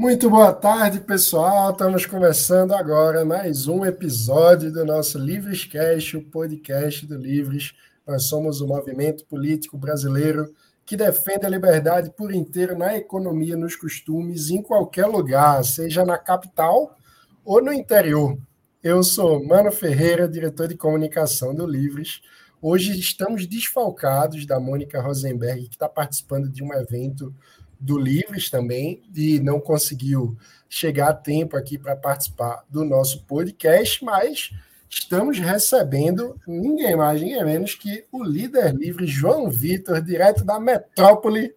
Muito boa tarde, pessoal. Estamos começando agora mais um episódio do nosso Livrescast, o podcast do Livres. Nós somos o movimento político brasileiro que defende a liberdade por inteiro na economia, nos costumes, em qualquer lugar, seja na capital ou no interior. Eu sou Mano Ferreira, diretor de comunicação do Livres. Hoje estamos desfalcados da Mônica Rosenberg, que está participando de um evento do Livres também e não conseguiu chegar a tempo aqui para participar do nosso podcast, mas estamos recebendo ninguém mais, ninguém menos que o líder livre João Vitor, direto da metrópole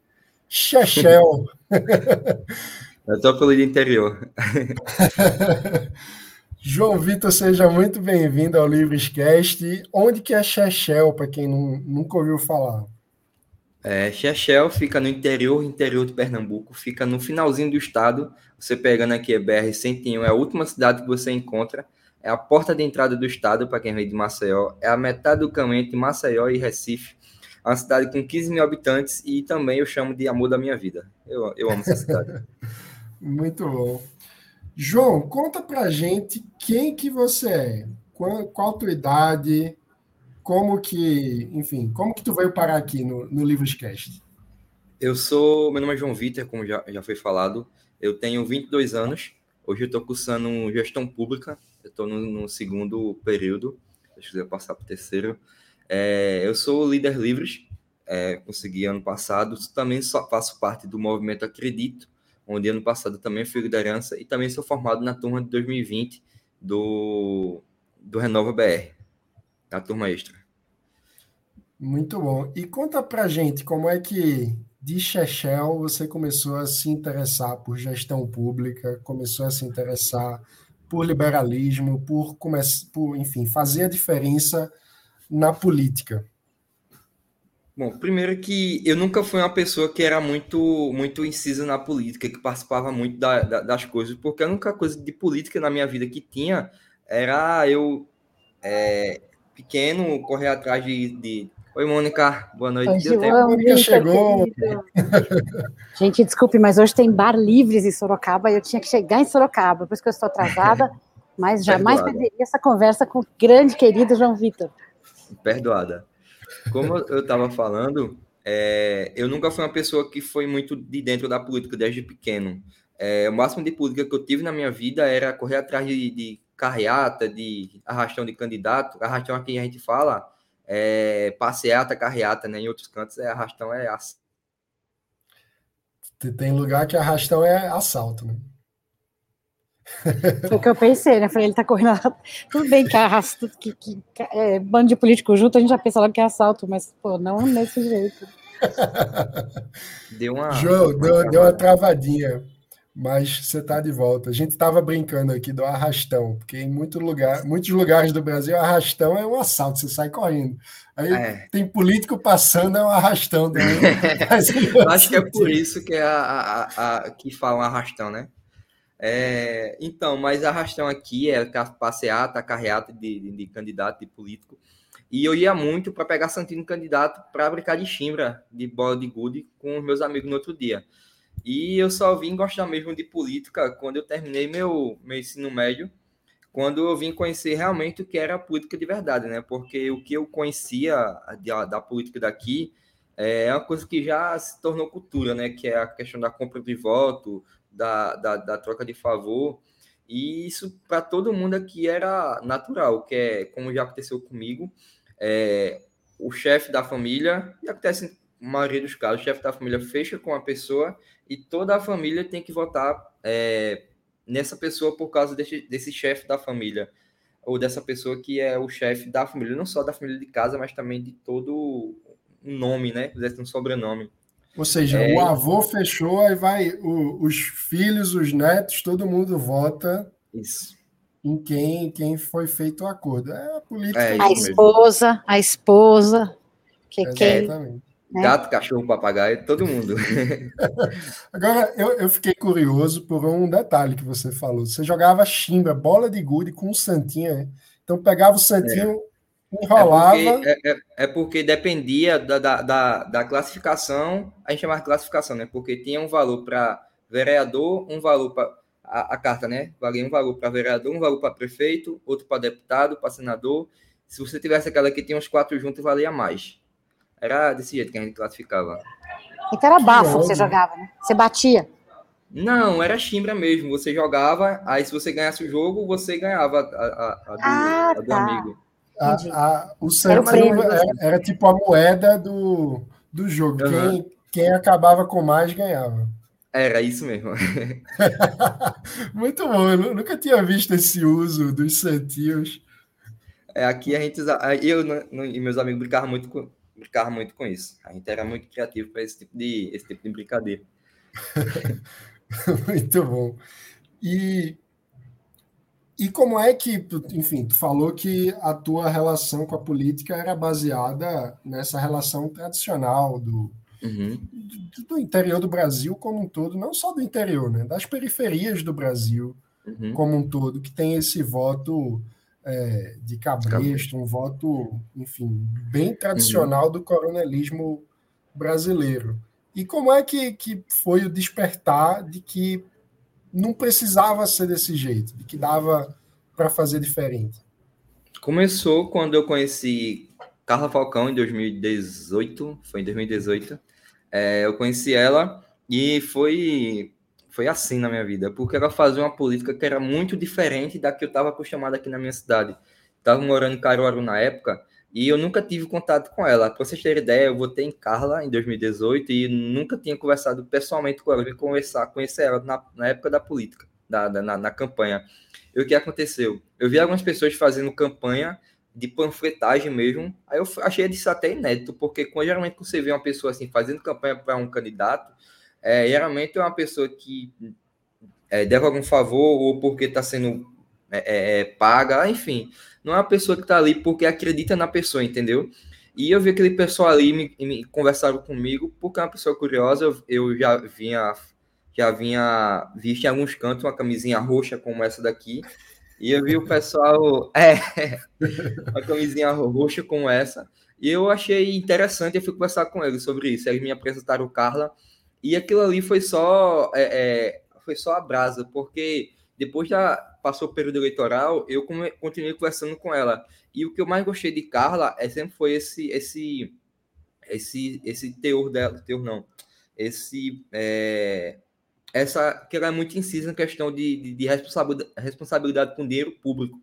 Chechel. metrópole do interior. João Vitor, seja muito bem-vindo ao Livrescast. Onde que é Chechel, para quem não, nunca ouviu falar? É, Chechel fica no interior, interior de Pernambuco, fica no finalzinho do estado. Você pegando aqui a BR-101, é a última cidade que você encontra. É a porta de entrada do estado, para quem vem de Maceió. É a metade do caminho entre Maceió e Recife. É uma cidade com 15 mil habitantes e também eu chamo de amor da minha vida. Eu, eu amo essa cidade. Muito bom. João, conta pra gente quem que você é. Qual, qual a tua idade? Como que, enfim, como que tu veio parar aqui no, no Livrescast? Eu sou, meu nome é João Vitor, como já, já foi falado, eu tenho 22 anos, hoje eu estou cursando gestão pública, eu estou no, no, segundo período, se quiser passar para o terceiro. É, eu sou líder livres, é, consegui ano passado, também só faço parte do movimento Acredito, onde ano passado também fui liderança. E também sou formado na turma de 2020 do, do Renova BR a turma extra. Muito bom. E conta pra gente como é que de Chechel você começou a se interessar por gestão pública, começou a se interessar por liberalismo, por, por enfim, fazer a diferença na política. Bom, primeiro que eu nunca fui uma pessoa que era muito muito incisa na política, que participava muito da, da, das coisas, porque a única coisa de política na minha vida que tinha era eu é, pequeno, correr atrás de, de... Oi, Mônica, boa noite. Oi, João, tempo. Mônica chegou. Gente, desculpe, mas hoje tem bar livres em Sorocaba e eu tinha que chegar em Sorocaba, por isso que eu estou atrasada, mas jamais Perdoada. perderia essa conversa com o grande querido João Vitor. Perdoada. Como eu estava falando, é, eu nunca fui uma pessoa que foi muito de dentro da política desde pequeno. É, o máximo de política que eu tive na minha vida era correr atrás de, de carreata, de arrastão de candidato. Arrastão aqui a gente fala é passeata, carreata, né? Em outros cantos é arrastão, é assalto. Tem lugar que arrastão é assalto, né? Foi o que eu pensei, né? Falei, ele tá correndo. Tudo bem que arrasta, que, que é, bando de político junto, a gente já pensa logo que é assalto, mas, pô, não desse jeito. Deu uma. João, deu, deu uma travadinha. Mas você está de volta. A gente estava brincando aqui do arrastão, porque em muito lugar, muitos lugares do Brasil, arrastão é um assalto, você sai correndo. Aí é. tem político passando, é um arrastão também. Acho que é por isso que, é a, a, a, que falam arrastão, né? É, então, mas arrastão aqui é passeata, carreata de, de, de candidato, de político. E eu ia muito para pegar Santino candidato para brincar de chimbra, de bola de gude, com os meus amigos no outro dia. E eu só vim gostar mesmo de política quando eu terminei meu, meu ensino médio, quando eu vim conhecer realmente o que era a política de verdade, né? Porque o que eu conhecia da, da política daqui é uma coisa que já se tornou cultura, né? Que é a questão da compra de voto, da, da, da troca de favor. E isso para todo mundo aqui era natural, que é como já aconteceu comigo, é, o chefe da família, e acontece maioria dos casos, o chefe da família fecha com a pessoa e toda a família tem que votar é, nessa pessoa por causa desse, desse chefe da família, ou dessa pessoa que é o chefe da família, não só da família de casa, mas também de todo um nome, né? Um sobrenome. Ou seja, é... o avô fechou, aí vai o, os filhos, os netos, todo mundo vota. Isso. Em quem, quem foi feito o acordo. É a política. É a esposa, a esposa, que é, quem. Né? Gato, cachorro, papagaio, todo mundo. Agora, eu, eu fiquei curioso por um detalhe que você falou. Você jogava chimba, bola de gude com um santinho, né? Então pegava o santinho, é. enrolava. É porque, é, é, é porque dependia da, da, da, da, classificação, a gente chamava de classificação, né? Porque tinha um valor para vereador, um valor para a, a, carta, né? Valia um valor para vereador, um valor para prefeito, outro para deputado, para senador. Se você tivesse aquela que tinha uns quatro juntos, valia mais. Era desse jeito que a gente classificava. Então era bafo que você jogava, né? Você batia. Não, era chimbra mesmo. Você jogava, aí se você ganhasse o jogo, você ganhava a, a, a do, ah, a do tá. amigo. A, a, o santinho era, era, era, tipo a moeda do, do jogo. Uhum. Quem, quem acabava com mais ganhava. Era isso mesmo. Muito bom, eu nunca tinha visto esse uso dos santinhos. É, aqui a gente, eu e meus amigos brincavam muito com, brincavam muito com isso. A gente era muito criativo para esse tipo de esse tipo de brincadeira. muito bom. E e como é que, enfim, tu falou que a tua relação com a política era baseada nessa relação tradicional do, uhum. do, do, interior do Brasil como um todo, não só do interior, né, das periferias do Brasil uhum. como um todo, que tem esse voto é, de cabresto, um voto, enfim, bem tradicional uhum. do coronelismo brasileiro. E como é que, que foi o despertar de que não precisava ser desse jeito, de que dava para fazer diferente? Começou quando eu conheci Carla Falcão em 2018, foi em 2018. É, eu conheci ela e foi foi assim na minha vida, porque ela fazia uma política que era muito diferente da que eu estava acostumado aqui na minha cidade. Estava morando em Caruaru na época e eu nunca tive contato com ela. Para vocês terem ideia, eu votei em Carla em 2018 e nunca tinha conversado pessoalmente com ela. Eu conversar, conhecer ela na, na época da política, da, da na, na, campanha. E o que aconteceu? Eu vi algumas pessoas fazendo campanha de panfletagem mesmo. Aí eu achei isso até inédito, porque quando, geralmente você vê uma pessoa assim fazendo campanha para um candidato, é, geralmente é uma pessoa que é, deve algum favor ou porque está sendo é, é, é paga, enfim não é uma pessoa que está ali porque acredita na pessoa, entendeu? E eu vi aquele pessoal ali me, me conversaram comigo porque é uma pessoa curiosa. Eu, eu, já vinha já vinha visto em alguns cantos uma camisinha roxa como essa daqui. E eu vi o pessoal é uma camisinha roxa como essa. E eu achei interessante, eu fui conversar com eles sobre isso. Eles me apresentaram Carla e aquilo ali foi só é, é, foi só a brasa, porque depois da passou o período eleitoral, eu continuei conversando com ela. E o que eu mais gostei de Carla é sempre foi esse esse esse esse teor dela, teor não, esse é, essa que ela é muito incisa na questão de, de, de responsabilidade, responsabilidade com dinheiro público.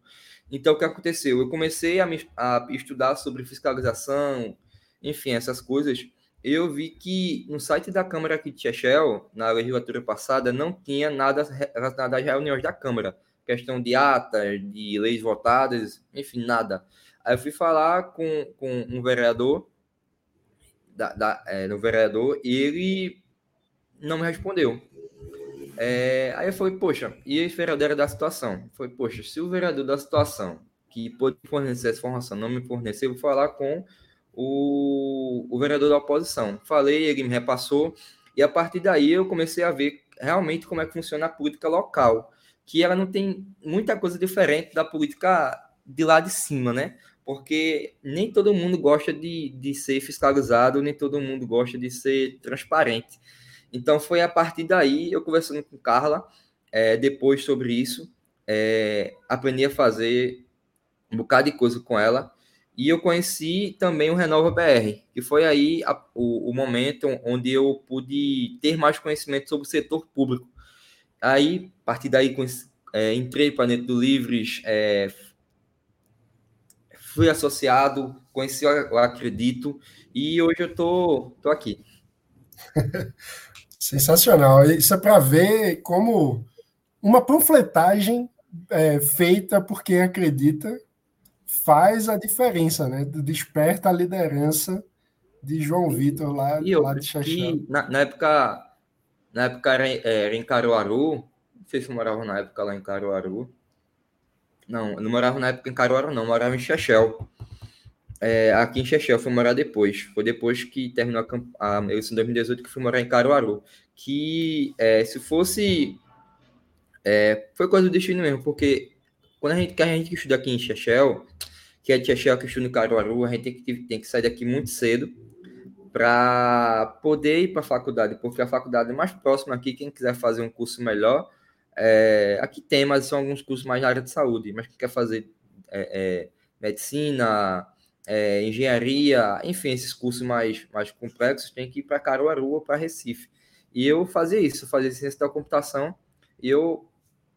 Então, o que aconteceu? Eu comecei a, me, a estudar sobre fiscalização, enfim, essas coisas. Eu vi que no site da Câmara aqui de Chechel, na legislatura passada, não tinha nada relacionado às reuniões da Câmara questão de atas, de leis votadas, enfim, nada. Aí eu fui falar com, com um vereador, da, da, é, no vereador, e ele não me respondeu. É, aí eu falei, poxa, e esse vereador era da situação? Foi, poxa, se o vereador da situação que pode fornecer essa informação não me fornecer, eu vou falar com o, o vereador da oposição. Falei, ele me repassou, e a partir daí eu comecei a ver realmente como é que funciona a política local que ela não tem muita coisa diferente da política de lá de cima, né? Porque nem todo mundo gosta de, de ser fiscalizado, nem todo mundo gosta de ser transparente. Então foi a partir daí, eu conversando com Carla, é, depois sobre isso, é, aprendi a fazer um bocado de coisa com ela. E eu conheci também o Renova BR, que foi aí a, o, o momento onde eu pude ter mais conhecimento sobre o setor público Aí, a partir daí, é, entrei para dentro do Livres, é, fui associado, conheci o Acredito, e hoje eu tô, tô aqui. Sensacional. Isso é para ver como uma panfletagem é, feita por quem acredita faz a diferença, né? Desperta a liderança de João Vitor lá, lá de Xaxã. Na, na época na época era, era em Caruaru. Não sei se eu morava na época lá em Caruaru. Não, eu não morava na época em Caruaru, não. Eu morava em Chechel. É, aqui em Chechel, fui morar depois. Foi depois que terminou a, a eleição de 2018 que fui morar em Caruaru. Que é, se fosse. É, foi coisa do destino mesmo, porque quando a gente, que a gente estuda aqui em Chechel, que é de Chechel que estuda em Caruaru, a gente tem que, tem que sair daqui muito cedo para poder ir para a faculdade, porque a faculdade é mais próxima aqui, quem quiser fazer um curso melhor, é, aqui tem, mas são alguns cursos mais na área de saúde, mas quem quer fazer é, é, medicina, é, engenharia, enfim, esses cursos mais, mais complexos, tem que ir para Caruaru ou para Recife. E eu fazia isso, fazia ciência da computação, e eu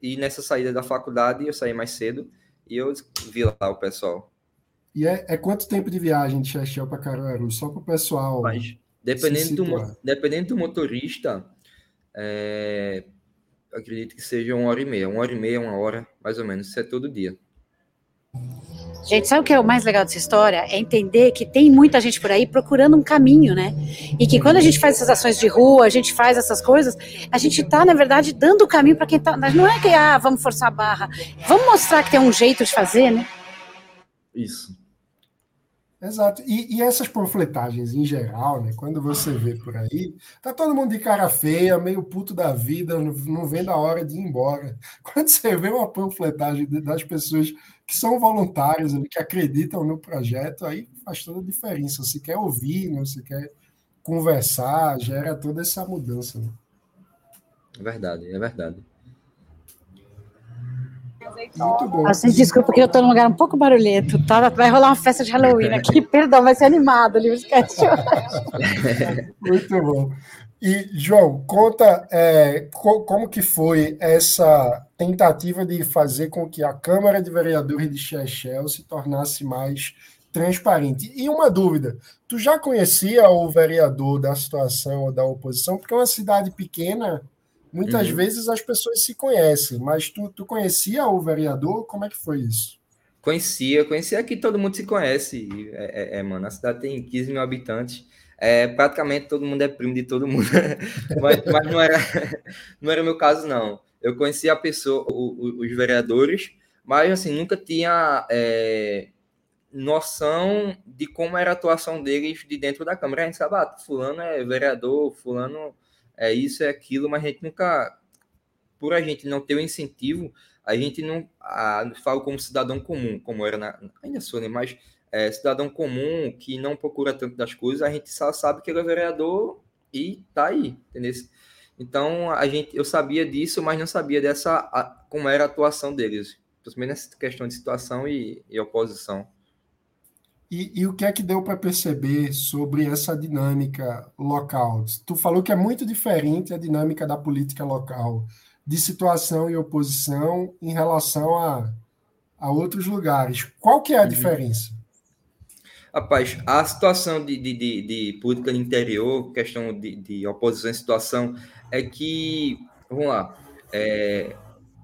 e nessa saída da faculdade, eu saí mais cedo, e eu vi lá o pessoal. E é, é quanto tempo de viagem de Chechel para Caruaru? Só para o pessoal. Mas, dependendo, do, dependendo do motorista, é, acredito que seja uma hora e meia. Uma hora e meia, uma hora, mais ou menos. Isso é todo dia. Gente, sabe o que é o mais legal dessa história? É entender que tem muita gente por aí procurando um caminho, né? E que quando a gente faz essas ações de rua, a gente faz essas coisas, a gente está, na verdade, dando o caminho para quem está. Não é que, ah, vamos forçar a barra. Vamos mostrar que tem um jeito de fazer, né? Isso. Exato. E, e, essas panfletagens em geral, né? Quando você vê por aí, tá todo mundo de cara feia, meio puto da vida, não vendo a hora de ir embora. Quando você vê uma panfletagem das pessoas que são voluntárias, que acreditam no projeto, aí faz toda a diferença. Se quer ouvir, né? se quer conversar, gera toda essa mudança. Né? É verdade, é verdade. Muito bom. Assim, desculpa que eu estou num lugar um pouco barulhento, tá? Vai rolar uma festa de Halloween aqui. Perdão, vai ser animado ali os Muito bom. E, João, conta é, co como que foi essa tentativa de fazer com que a Câmara de Vereadores de Chechel se tornasse mais transparente. E uma dúvida, tu já conhecia o vereador da situação ou da oposição? Porque é uma cidade pequena, Muitas uhum. vezes as pessoas se conhecem, mas tu, tu conhecia o vereador? Como é que foi isso? Conhecia, conhecia aqui todo mundo se conhece. É, é, é, mano, a cidade tem 15 mil habitantes. É, praticamente todo mundo é primo de todo mundo. mas, mas não, era, não era meu caso, não. Eu conhecia a pessoa, o, o, os vereadores, mas assim, nunca tinha é, noção de como era a atuação deles de dentro da Câmara. A gente sabe, ah, fulano é vereador, fulano é isso, é aquilo, mas a gente nunca, por a gente não ter o incentivo, a gente não a, fala como cidadão comum, como era na, ainda sou, né? Mas é, cidadão comum que não procura tanto das coisas, a gente só sabe que ele é vereador e tá aí, entendeu? Então a gente, eu sabia disso, mas não sabia dessa a, como era a atuação deles, principalmente nessa questão de situação e, e oposição. E, e, o que é que deu para perceber sobre essa dinâmica local? Tu falou que é muito diferente a dinâmica da política local, de situação e oposição em relação a, a outros lugares. Qual que é a uhum. diferença? Rapaz, a situação de, de, de, de política no interior, questão de, de oposição e situação, é que, vamos lá, é,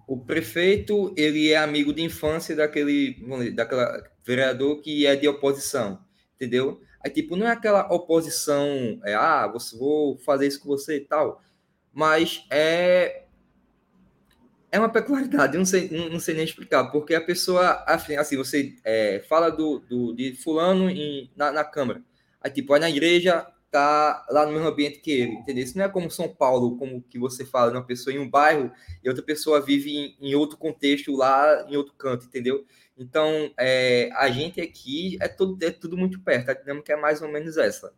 o prefeito ele é amigo de infância daquele, dizer, daquela vereador que é de oposição, entendeu? Aí, tipo, não é aquela oposição, é, ah, vou fazer isso com você e tal, mas é é uma peculiaridade, não sei, não, não sei nem explicar, porque a pessoa, assim, assim você é, fala do, do, de fulano em, na, na Câmara, aí, tipo, aí na igreja tá lá no mesmo ambiente que ele, entendeu? Isso não é como São Paulo, como que você fala, uma pessoa em um bairro e outra pessoa vive em, em outro contexto lá em outro canto, entendeu? Então, é, a gente aqui é tudo, é tudo muito perto, a dinâmica é mais ou menos essa.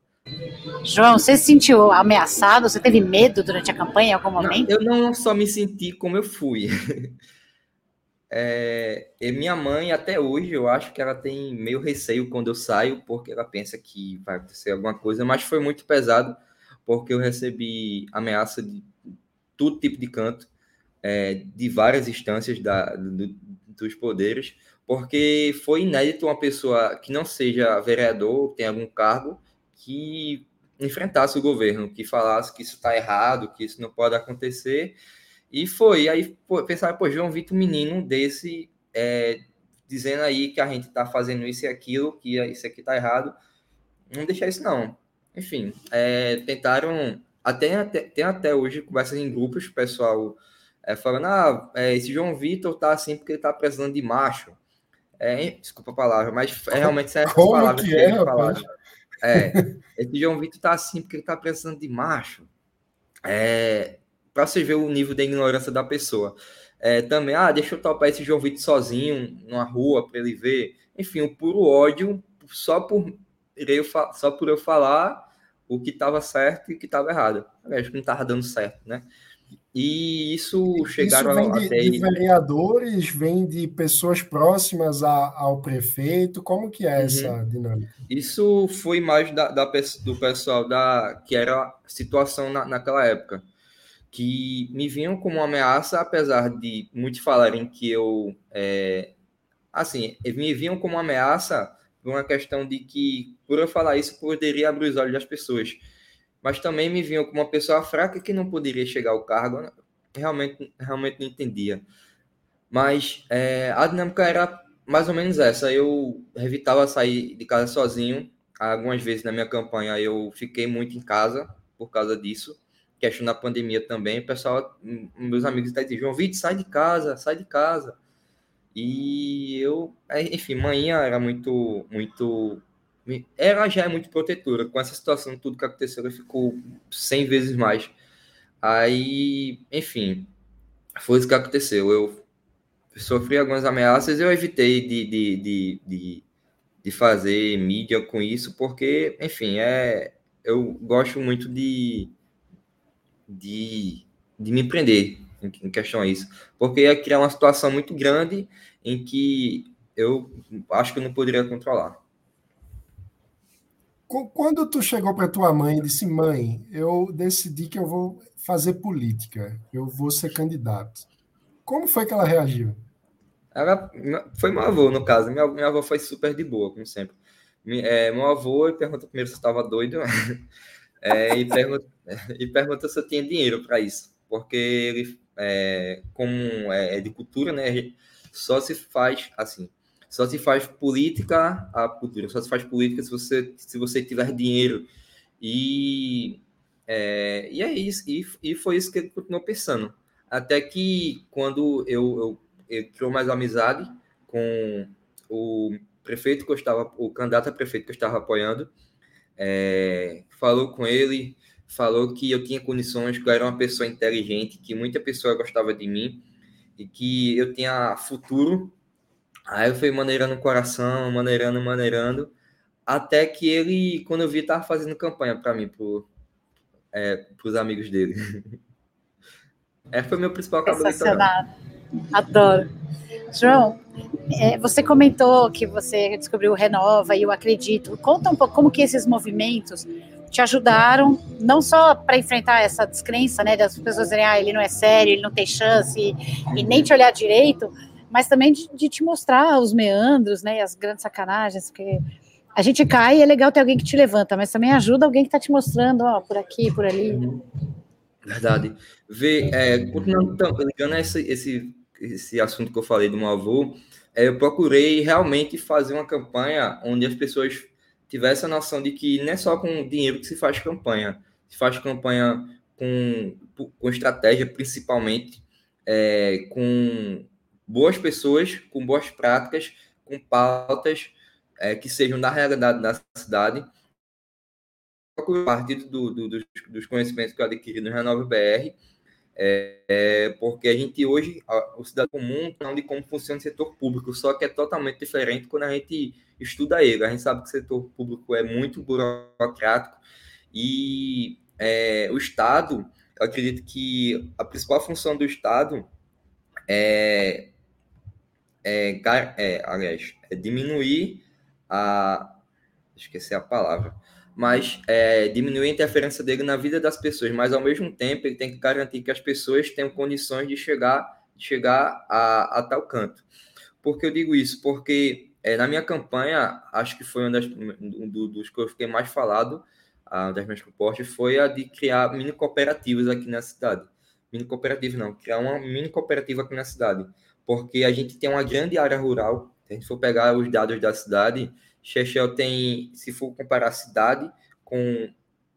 João, você se sentiu ameaçado? Você teve medo durante a campanha em algum momento? Não, eu não só me senti como eu fui. É, minha mãe, até hoje, eu acho que ela tem meio receio quando eu saio, porque ela pensa que vai acontecer alguma coisa, mas foi muito pesado, porque eu recebi ameaça de todo tipo de canto, é, de várias instâncias da, do, dos poderes, porque foi inédito uma pessoa que não seja vereador, tem algum cargo, que enfrentasse o governo, que falasse que isso está errado, que isso não pode acontecer. E foi. Aí pô, pensaram, pô, João Vitor, menino desse, é, dizendo aí que a gente está fazendo isso e aquilo, que isso aqui está errado. Não deixar isso, não. Enfim, é, tentaram. Até, até, tem até hoje conversas em grupos, pessoal é, falando: ah, é, esse João Vitor tá assim porque ele tá precisando de macho. É, desculpa a palavra, mas é realmente essa palavra que, que é, falaram. É, esse João Vitor tá assim porque ele tá precisando de macho. É, para você ver o nível de ignorância da pessoa. É, também, ah, deixa eu topar esse João Vitor sozinho numa rua para ele ver. Enfim, o puro ódio, só por eu, só por eu falar, o que estava certo e o que estava errado. Acho que não estava dando certo, né? E isso chegaram isso vem de, até... de vereadores, vem de pessoas próximas a, ao prefeito. Como que é uhum. essa dinâmica? Isso foi mais da, da, do pessoal da que era a situação na, naquela época, que me vinham como uma ameaça, apesar de muitos falarem que eu é, assim, me viam como uma ameaça por uma questão de que, por eu falar isso, poderia abrir os olhos das pessoas mas também me viam como uma pessoa fraca que não poderia chegar ao cargo. Realmente, realmente não entendia. Mas é, a dinâmica era mais ou menos essa. Eu evitava sair de casa sozinho. Algumas vezes na minha campanha eu fiquei muito em casa por causa disso. Questão da pandemia também. O pessoal, meus amigos até diziam, Vitor, sai de casa, sai de casa. E eu, é, enfim, manhã era muito, muito ela já é muito protetora. Com essa situação, tudo que aconteceu, ela ficou 100 vezes mais. Aí, enfim, foi isso que aconteceu. Eu sofri algumas ameaças, eu evitei de, de, de, de, de fazer mídia com isso, porque, enfim, é, eu gosto muito de, de, de me prender em, em questão a isso, porque ia criar uma situação muito grande em que eu acho que eu não poderia controlar. Quando tu chegou para tua mãe e disse, mãe, eu decidi que eu vou fazer política, eu vou ser candidato. Como foi que ela reagiu? Ela foi meu avô, no caso. Minha, minha avó foi super de boa, como sempre. É, meu avô pergunta primeiro se estava doido é, e, pergunta, e pergunta se eu tinha dinheiro para isso. Porque ele, é, como é, é de cultura, né, só se faz assim só se faz política a cultura, só se faz política se você, se você tiver dinheiro. E é, e é isso, e, e foi isso que ele continuou pensando. Até que quando eu, eu, eu mais amizade com o prefeito que eu estava, o candidato a prefeito que eu estava apoiando, é, falou com ele, falou que eu tinha condições, que eu era uma pessoa inteligente, que muita pessoa gostava de mim e que eu tinha futuro Aí eu fui maneirando o coração, maneirando, maneirando, até que ele, quando eu vi, tava fazendo campanha para mim, pro, é, pros amigos dele. É, foi meu principal cabo Adoro. João, é, você comentou que você descobriu o Renova e eu acredito. Conta um pouco como que esses movimentos te ajudaram, não só para enfrentar essa descrença, né, das pessoas dizerem, ah, ele não é sério, ele não tem chance, e, e nem te olhar direito, mas também de, de, te mostrar os meandros, né, e as grandes sacanagens, porque a gente cai e é legal ter alguém que te levanta, mas também ajuda alguém que está te mostrando, ó, por aqui, por ali. Verdade. Vê, é, continuando ligando esse, esse, esse assunto que eu falei do meu avô, é, eu procurei realmente fazer uma campanha onde as pessoas tivessem a noção de que não é só com dinheiro que se faz campanha, se faz campanha com, com estratégia, principalmente, é, com boas pessoas com boas práticas, com pautas é, que sejam da realidade da cidade. A partir do, do, dos, dos, conhecimentos que eu adquiri no Renove BR, é, é, porque a gente hoje, a, o cidadão comum, não de como funciona o setor público, só que é totalmente diferente quando a gente estuda ele. A gente sabe que o setor público é muito burocrático e é, o Estado, eu acredito que a principal função do Estado é é, é, aliás, é diminuir a. Esqueci a palavra. Mas é, diminuir a interferência dele na vida das pessoas, mas ao mesmo tempo ele tem que garantir que as pessoas tenham condições de chegar, chegar a, a tal canto. Por que eu digo isso? Porque é, na minha campanha, acho que foi um, das, um dos que eu fiquei mais falado, uma das minhas propostas, foi a de criar mini cooperativas aqui na cidade. Mini cooperativa não, criar uma mini cooperativa aqui na cidade porque a gente tem uma grande área rural. Se a gente for pegar os dados da cidade, Chechel tem, se for comparar a cidade com,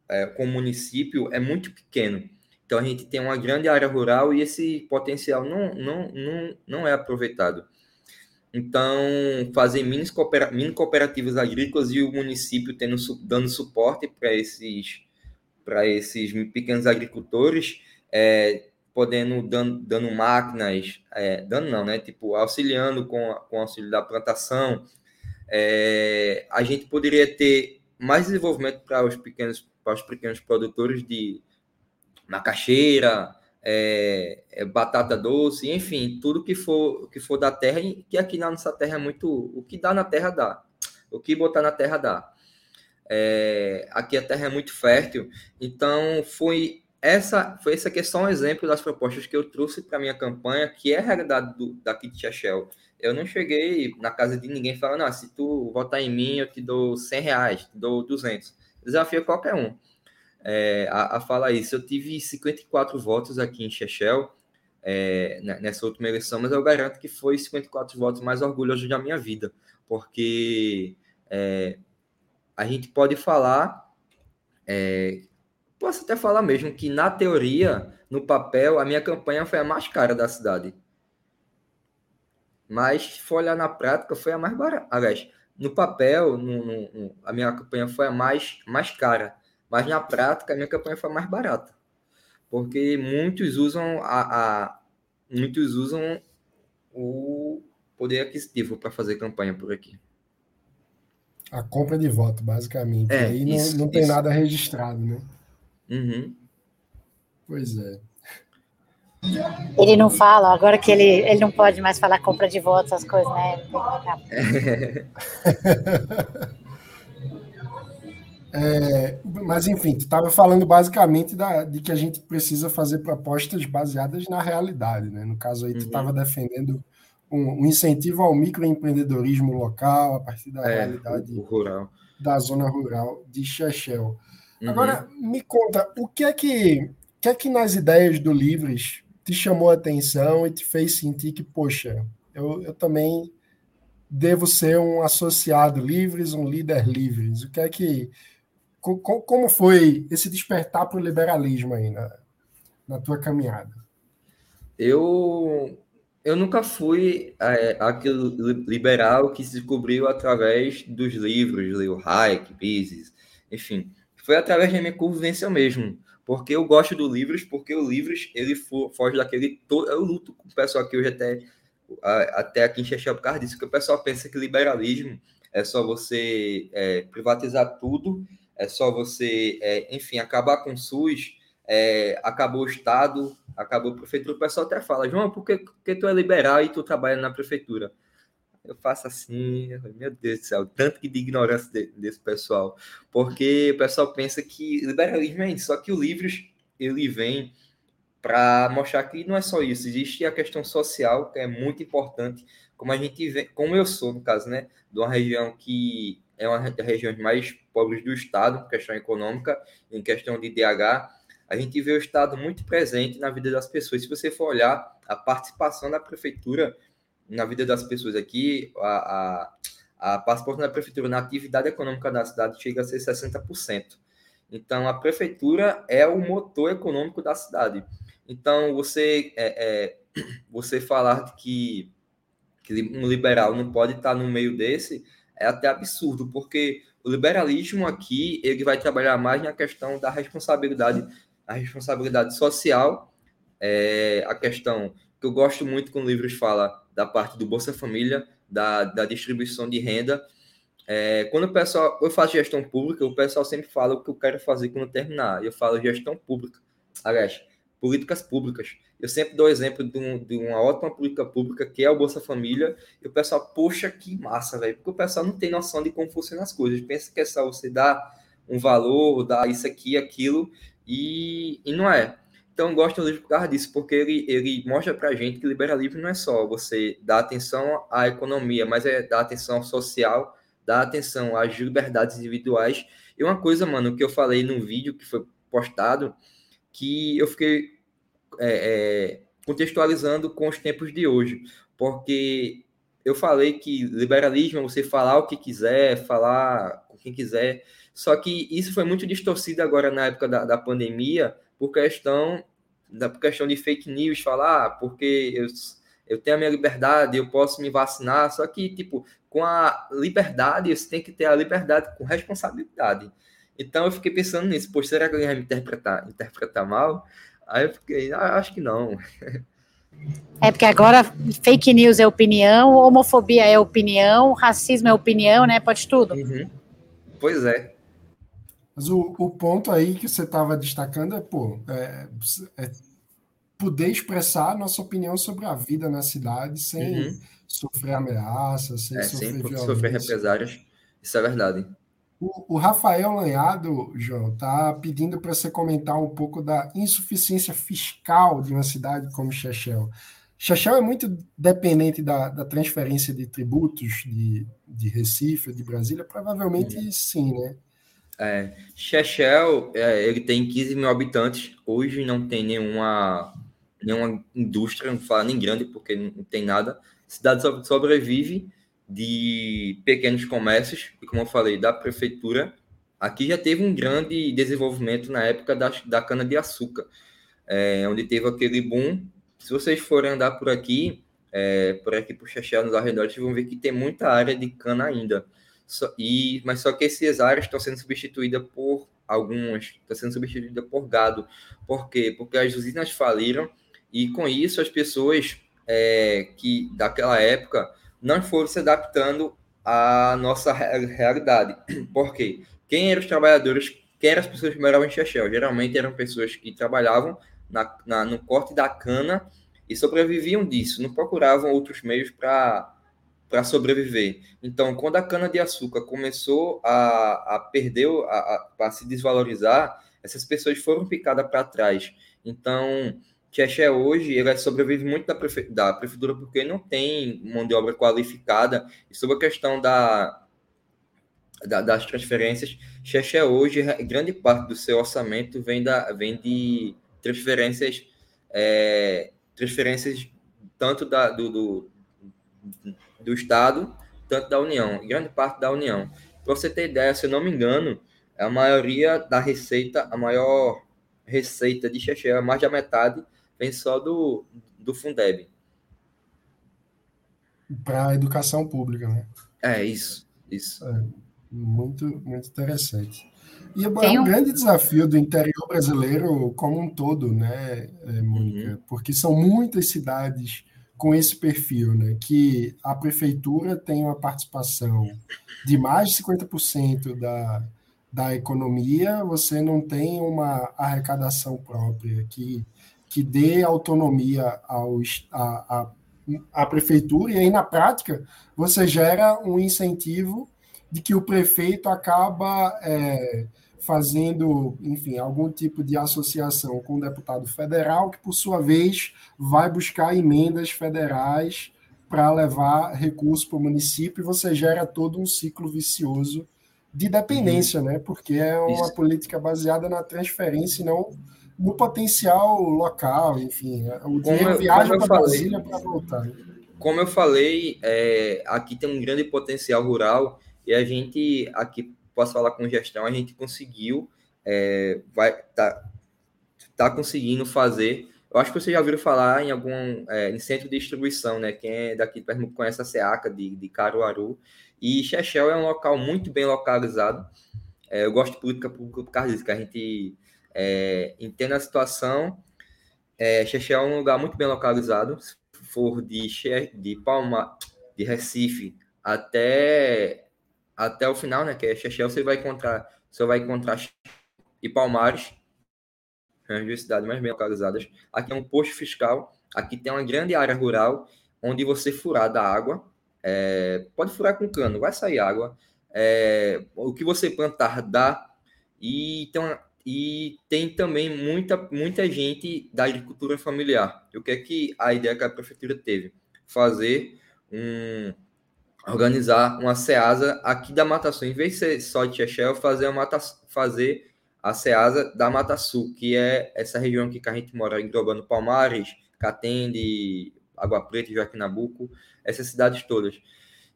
é, com o município, é muito pequeno. Então a gente tem uma grande área rural e esse potencial não, não, não, não é aproveitado. Então, fazer mini, coopera mini cooperativas agrícolas e o município tendo, dando suporte para esses, esses pequenos agricultores é, podendo dando, dando máquinas, é, dando não, né? Tipo, auxiliando com, com o auxílio da plantação, é, a gente poderia ter mais desenvolvimento para os pequenos para os pequenos produtores de macaxeira, é, é, batata doce, enfim, tudo que for que for da terra, que aqui na nossa terra é muito. O que dá na terra dá. O que botar na terra dá. É, aqui a terra é muito fértil, então foi essa foi essa aqui é só um exemplo das propostas que eu trouxe para minha campanha, que é a realidade do, daqui de Chechel. Eu não cheguei na casa de ninguém falando, ah, se tu votar em mim, eu te dou 100 reais, te dou 200. Desafio qualquer um é, a, a, falar isso. Eu tive 54 votos aqui em Chechel, é, nessa última eleição, mas eu garanto que foi 54 votos mais orgulhosos da minha vida, porque é, a gente pode falar, é, posso até falar mesmo, que na teoria, no papel, a minha campanha foi a mais cara da cidade. Mas, se for olhar na prática, foi a mais barata. Aliás, no papel, no, no, no, a minha campanha foi a mais, mais cara mas na prática, a minha campanha foi mais barata. Porque muitos usam a, a muitos usam o poder aquisitivo para fazer campanha por aqui. A compra de voto, basicamente. É, aí isso, não, não tem isso. nada registrado, né? Uhum. Pois é. Ele não fala, agora que ele, ele não pode mais falar compra de votos, essas coisas, né? É, mas, enfim, tu estava falando basicamente da, de que a gente precisa fazer propostas baseadas na realidade. Né? No caso aí, tu estava uhum. defendendo um, um, incentivo ao microempreendedorismo local a partir da é, realidade rural. da zona rural de Chechel. Uhum. Agora, me conta, o que é que, que é que nas ideias do Livres te chamou a atenção e te fez sentir que, poxa, eu, eu também devo ser um associado Livres, um líder Livres? O que é que como foi esse despertar para o liberalismo aí na, na tua caminhada? Eu eu nunca fui é, aquele liberal que se descobriu através dos livros, Leo Hayek, Mises, enfim, foi através da minha convivência mesmo, porque eu gosto do livros, porque o livros ele foge daquele eu luto com o pessoal que hoje até até aqui em Xexé por causa disso, que o pessoal pensa que liberalismo é só você é, privatizar tudo é só você, é, enfim, acabar com o SUS, é, acabou o Estado, acabou a prefeitura. O pessoal até fala, João, por que, que tu é liberal e tu trabalha na prefeitura? Eu faço assim, meu Deus do céu, tanto que de ignorância de, desse pessoal. Porque o pessoal pensa que liberalismo é isso, só que o Livros, ele vem para mostrar que não é só isso, existe a questão social, que é muito importante, como a gente vê, como eu sou, no caso, né, de uma região que é uma das regiões mais pobres do Estado, questão econômica, em questão de DH, a gente vê o Estado muito presente na vida das pessoas. Se você for olhar a participação da prefeitura na vida das pessoas aqui, a, a, a participação da prefeitura na atividade econômica da cidade chega a ser 60%. Então, a prefeitura é o motor econômico da cidade. Então, você, é, é, você falar que, que um liberal não pode estar no meio desse é até absurdo, porque o liberalismo aqui ele vai trabalhar mais na questão da responsabilidade, a responsabilidade social, é, a questão que eu gosto muito quando Livros fala da parte do Bolsa Família, da, da distribuição de renda. É, quando o pessoal, eu faço gestão pública, o pessoal sempre fala o que eu quero fazer quando terminar. Eu falo gestão pública. Aliás, políticas públicas. Eu sempre dou exemplo de, um, de, uma ótima política pública, que é o Bolsa Família, e o pessoal, poxa, que massa, velho, porque o pessoal não tem noção de como funcionam as coisas. Pensa que é só você dar um valor, dar isso aqui, aquilo, e, e não é. Então, gosto do livro por causa disso, porque ele, ele mostra pra gente que liberalismo não é só você dar atenção à economia, mas é dar atenção social, dar atenção às liberdades individuais. E uma coisa, mano, que eu falei no vídeo que foi postado, que eu fiquei é, é, contextualizando com os tempos de hoje, porque eu falei que liberalismo é você falar o que quiser, falar com quem quiser, só que isso foi muito distorcido agora na época da, da pandemia por questão da por questão de fake news, falar ah, porque eu, eu tenho a minha liberdade, eu posso me vacinar, só que, tipo, com a liberdade, você tem que ter a liberdade com responsabilidade. Então eu fiquei pensando nisso, pô, será que alguém vai me interpretar, interpretar mal? Aí eu fiquei, ah, acho que não. É porque agora fake news é opinião, homofobia é opinião, racismo é opinião, né? Pode tudo. Uhum. Pois é. Mas o, o ponto aí que você estava destacando é, pô, é, é, poder expressar a nossa opinião sobre a vida na cidade sem uhum. sofrer ameaças, sem é, sofrer sem sofrer represárias. Isso é verdade. O, o Rafael Lanhado, João, está pedindo para você comentar um pouco da insuficiência fiscal de uma cidade como Chechel. Chechel é muito dependente da, da transferência de tributos de, de Recife, de Brasília? Provavelmente uhum. sim, né? É, Chechel, é, ele tem 15 mil habitantes. Hoje não tem nenhuma, nenhuma indústria, não fala nem grande, porque não tem nada. A cidade sobrevive de pequenos comércios, e como eu falei, da prefeitura. Aqui já teve um grande desenvolvimento na época da, da cana-de-açúcar, é, onde teve aquele boom. Se vocês forem andar por aqui, é, por aqui por Chechel, nos arredores, vão ver que tem muita área de cana ainda. Só, e, mas só que essas áreas estão sendo substituídas por algumas, estão sendo substituídas por gado. Por quê? Porque as usinas faliram e com isso as pessoas é, que daquela época não foram se adaptando à nossa realidade. Por quê? Quem eram os trabalhadores, quem eram as pessoas que moravam em Chechel? Geralmente eram pessoas que trabalhavam na, na, no corte da cana e sobreviviam disso, não procuravam outros meios para para sobreviver. Então, quando a cana-de-açúcar começou a, a perder, a, a, a, se desvalorizar, essas pessoas foram picadas para trás. Então, Xexé hoje, ele sobrevive muito da, prefe, da prefeitura porque não tem mão de obra qualificada. E sobre a questão da, da das transferências, Xexé hoje, grande parte do seu orçamento vem, da, vem de transferências, é, transferências tanto da, do, do do Estado, tanto da União, grande parte da União. Para você ter ideia, se eu não me engano, a maioria da receita, a maior receita de Chechel, mais da metade, vem só do, do Fundeb. Para a educação pública, né? É, isso. isso. É, muito, muito interessante. E é um, um grande desafio do interior brasileiro como um todo, né, é, Mônica? Uhum. Porque são muitas cidades com esse perfil, né? Que a prefeitura tem uma participação de mais de 50% da, da economia, você não tem uma arrecadação própria que, que dê autonomia ao, a, a, a prefeitura, e aí, na prática, você gera um incentivo de que o prefeito acaba. É, fazendo, enfim, algum tipo de associação com o deputado federal, que, por sua vez, vai buscar emendas federais para levar recursos para o município, e você gera todo um ciclo vicioso de dependência, uhum. né? Porque é uma Isso. política baseada na transferência e não no potencial local, enfim. O dinheiro como, viaja para Brasília para voltar. Como eu falei, é, aqui tem um grande potencial rural e a gente aqui posso falar com gestão, a gente conseguiu, é, vai tá, tá conseguindo fazer. Eu acho que vocês já ouviram falar em algum é, em centro de distribuição, né? Quem é daqui de Pernambuco conhece a SEACA de, de Caruaru. E Chechel é um local muito bem localizado. É, eu gosto de política pública por causa disso, que a gente é, entende a situação. É, é um lugar muito bem localizado. Se for de, de Palma, de Recife até até o final, né, que é você vai encontrar, você vai encontrar e Palmares, as duas cidades mais bem localizadas. Aqui é um posto fiscal, aqui tem uma grande área rural, onde você furar da água, é, pode furar com cano, vai sair água, é, o que você plantar dá, e tem, uma, e tem também muita, muita gente da agricultura familiar. o que é que a ideia que a prefeitura teve? Fazer um, organizar uma SEASA aqui da Mata Sul. Em vez de ser só de Chechel, fazer, uma Mata, fazer a SEASA da Mata Sul, que é essa região aqui que a gente mora, englobando Palmares, Catende, Água Preta, Joaquim Nabuco, essas cidades todas.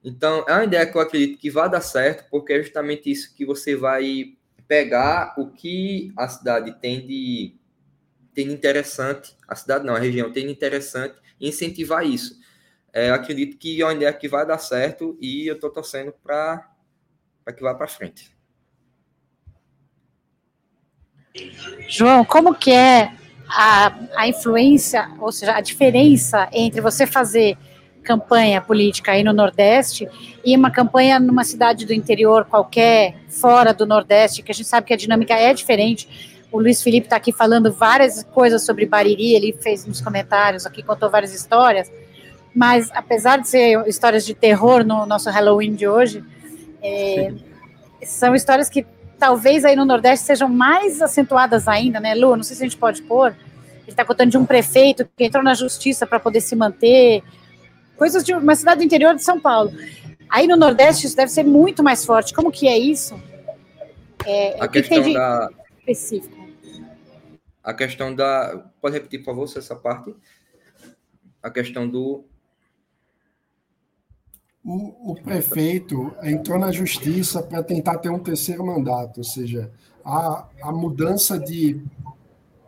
Então, é uma ideia que eu acredito que vai dar certo, porque é justamente isso que você vai pegar o que a cidade tem de, tem de interessante, a cidade não, a região tem de interessante, e incentivar isso. É, acredito que é uma ideia que vai dar certo e eu estou torcendo para que vá para frente. João, como que é a, a influência, ou seja, a diferença entre você fazer campanha política aí no Nordeste e uma campanha numa cidade do interior qualquer, fora do Nordeste, que a gente sabe que a dinâmica é diferente. O Luiz Felipe está aqui falando várias coisas sobre Bariri, ele fez nos comentários aqui, contou várias histórias, mas apesar de ser histórias de terror no nosso Halloween de hoje, é, são histórias que talvez aí no Nordeste sejam mais acentuadas ainda, né, Lu? Não sei se a gente pode pôr. Ele está contando de um prefeito que entrou na justiça para poder se manter, coisas de uma cidade do interior de São Paulo. Aí no Nordeste isso deve ser muito mais forte. Como que é isso? É, a questão que da específico. A questão da pode repetir por favor essa parte? A questão do o, o prefeito entrou na justiça para tentar ter um terceiro mandato, ou seja, a, a mudança de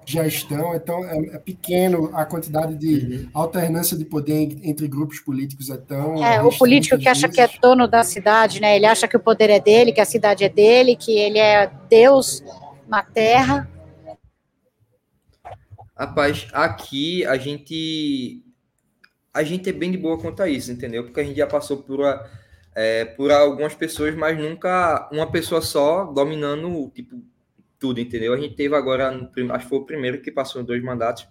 gestão, então é, é pequeno a quantidade de uhum. alternância de poder entre grupos políticos é tão é o político que acha que é dono da cidade, né? Ele acha que o poder é dele, que a cidade é dele, que ele é Deus na Terra. Rapaz, aqui a gente a gente é bem de boa quanto a isso, entendeu? Porque a gente já passou por, é, por algumas pessoas, mas nunca uma pessoa só dominando, tipo, tudo, entendeu? A gente teve agora, acho que foi o primeiro que passou em dois mandatos,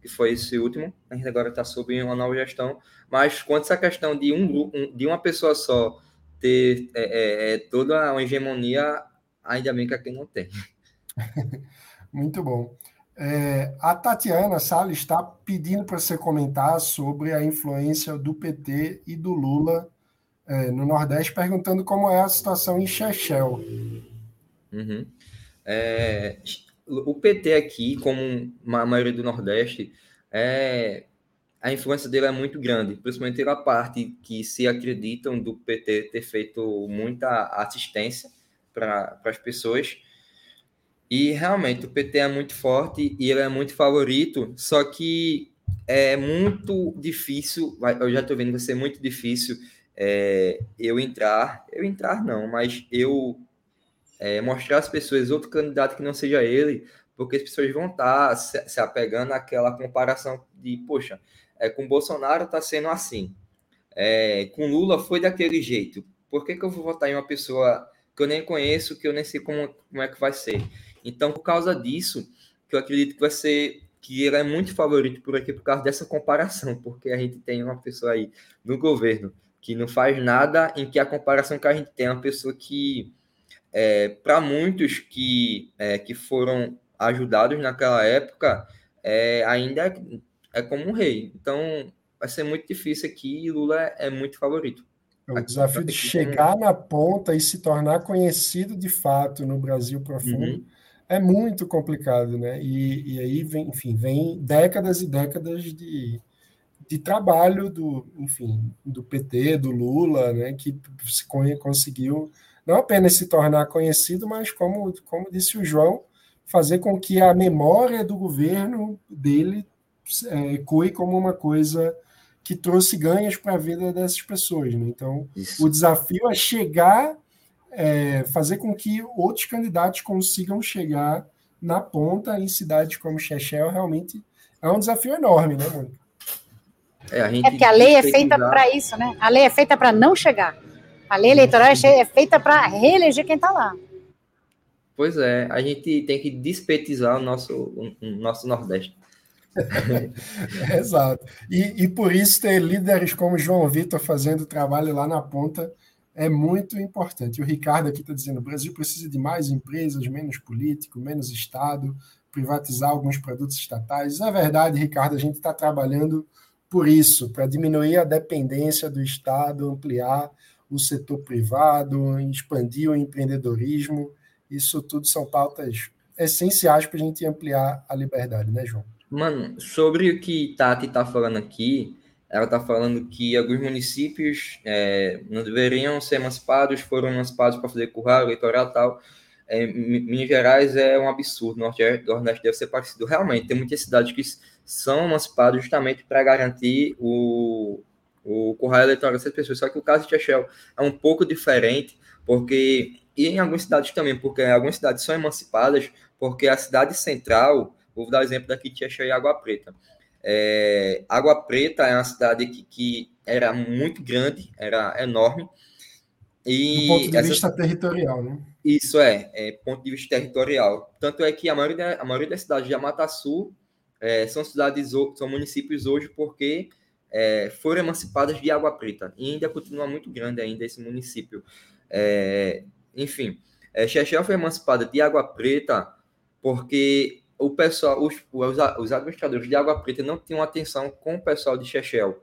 que foi esse último. A gente agora está sob uma nova gestão. Mas quanto essa questão de, um, de uma pessoa só ter é, é, é, toda uma hegemonia, ainda bem que aqui não tem. Muito bom. É, a Tatiana Salles está pedindo para você comentar sobre a influência do PT e do Lula é, no Nordeste, perguntando como é a situação em Chechel. Uhum. É, o PT aqui, como a maioria do Nordeste, é, a influência dele é muito grande, principalmente pela parte que se acreditam do PT ter feito muita assistência para as pessoas e realmente o PT é muito forte e ele é muito favorito, só que é muito difícil, eu já estou vendo vai ser muito difícil é, eu entrar, eu entrar não, mas eu é, mostrar às pessoas outro candidato que não seja ele, porque as pessoas vão estar tá se, se apegando àquela comparação de, poxa, é, com Bolsonaro está sendo assim, é, com Lula foi daquele jeito, por que, que eu vou votar em uma pessoa que eu nem conheço, que eu nem sei como, como é que vai ser? Então, por causa disso, que eu acredito que vai ser que ele é muito favorito por aqui por causa dessa comparação, porque a gente tem uma pessoa aí no governo que não faz nada em que a comparação que a gente tem é uma pessoa que, é, para muitos que, é, que foram ajudados naquela época, é, ainda é, é, como um rei. Então, vai ser muito difícil aqui e Lula é, muito favorito. É o desafio de chegar na ponta e se tornar conhecido de fato no Brasil profundo. Uhum é muito complicado, né? E, e aí vem, enfim, vem décadas e décadas de, de trabalho do, enfim, do PT, do Lula, né? Que se conseguiu não apenas se tornar conhecido, mas como, como disse o João, fazer com que a memória do governo dele é, ecoe como uma coisa que trouxe ganhos para a vida dessas pessoas. Né? Então, Isso. o desafio é chegar é, fazer com que outros candidatos consigam chegar na ponta em cidades como Chechel realmente é um desafio enorme, né, Mônica? É, é porque a lei é feita para isso, né? A lei é feita para não chegar. A lei eleitoral é feita para reeleger quem está lá. Pois é, a gente tem que despetizar o nosso, o nosso Nordeste. Exato. E, e por isso ter líderes como João Vitor fazendo trabalho lá na ponta é muito importante. O Ricardo aqui está dizendo: o Brasil precisa de mais empresas, menos político, menos Estado, privatizar alguns produtos estatais. É verdade, Ricardo, a gente está trabalhando por isso, para diminuir a dependência do Estado, ampliar o setor privado, expandir o empreendedorismo. Isso tudo são pautas essenciais para a gente ampliar a liberdade, né, João? Mano, sobre o que Tati está falando aqui, ela está falando que alguns municípios é, não deveriam ser emancipados, foram emancipados para fazer curral, eleitoral e tal. É, Minas Gerais é um absurdo, o Nordeste deve ser parecido. Realmente, tem muitas cidades que são emancipadas justamente para garantir o, o curral eleitoral dessas pessoas. Só que o caso de Chechel é um pouco diferente, porque, e em algumas cidades também, porque algumas cidades são emancipadas, porque a cidade central, vou dar o exemplo daqui de Chechel e Água Preta, É, Água Preta é uma cidade que, que era muito grande, era enorme. E Do ponto de essa... vista territorial, né? Isso é, é, ponto de vista territorial. Tanto é que a maioria, a maioria das cidades de Amataçu é, são cidades, são municípios hoje porque é, foram emancipadas de Água Preta. E ainda continua muito grande ainda esse município. É, enfim, é, Chechel foi emancipada de Água Preta porque o pessoal, os, os, os administradores de Água Preta não tinham atenção com o pessoal de Chechel.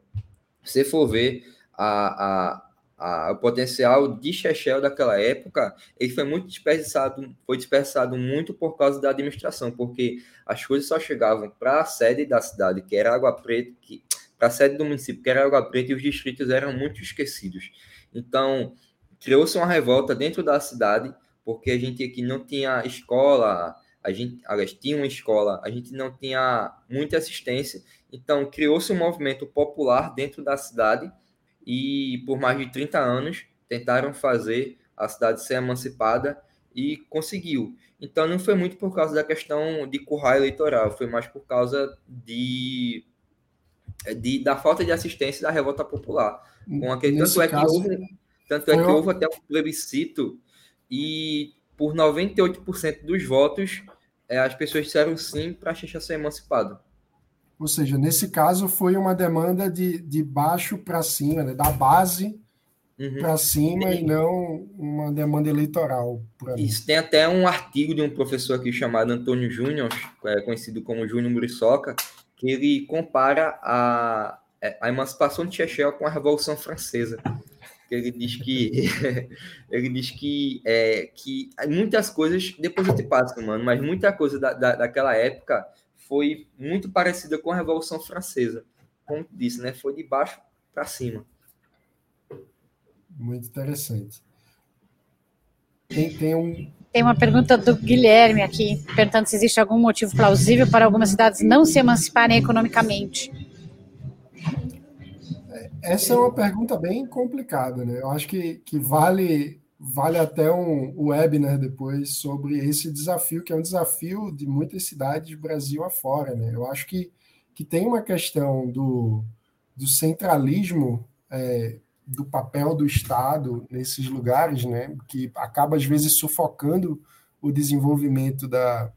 Se for ver a, a a, o potencial de Chechel daquela época, ele foi muito desperdiçado, foi desperdiçado muito por causa da administração, porque as coisas só chegavam para a sede da cidade, que era Água Preta, que para a sede do município, que era Água Preta, e os distritos eram muito esquecidos. Então, criou-se uma revolta dentro da cidade, porque a gente aqui não tinha escola, a gente, aliás, tinha uma escola, a gente não tinha muita assistência, então criou-se um movimento popular dentro da cidade, e por mais de 30 anos tentaram fazer a cidade ser emancipada e conseguiu. Então não foi muito por causa da questão de curral eleitoral, foi mais por causa de, de da falta de assistência da revolta popular. Com aquele, tanto é que houve, tanto é que houve até um plebiscito e por 98% dos votos eh, as pessoas disseram sim para a Xixá ser emancipado. Ou seja, nesse caso foi uma demanda de, de baixo para cima, né? da base uhum. para cima e não uma demanda eleitoral. Isso tem até um artigo de um professor aqui chamado Antônio Júnior, é conhecido como Júnior Muriçoca, que ele compara a, é, a emancipação de Chechel com a Revolução Francesa. Ele diz que ele diz que, é, que muitas coisas, depois eu te passo, mano, mas muita coisa da, da, daquela época foi muito parecida com a Revolução Francesa. Como disse, né? Foi de baixo para cima. Muito interessante. Tem, tem, um... tem uma pergunta do Guilherme aqui, perguntando se existe algum motivo plausível para algumas cidades não se emanciparem economicamente. Essa é uma pergunta bem complicada, né? Eu acho que, que vale vale até um, webinar depois sobre esse desafio, que é um desafio de muitas cidades do Brasil afora. Né? Eu acho que, que tem uma questão do, do centralismo é, do papel do Estado nesses lugares, né? que acaba, às vezes, sufocando o desenvolvimento da,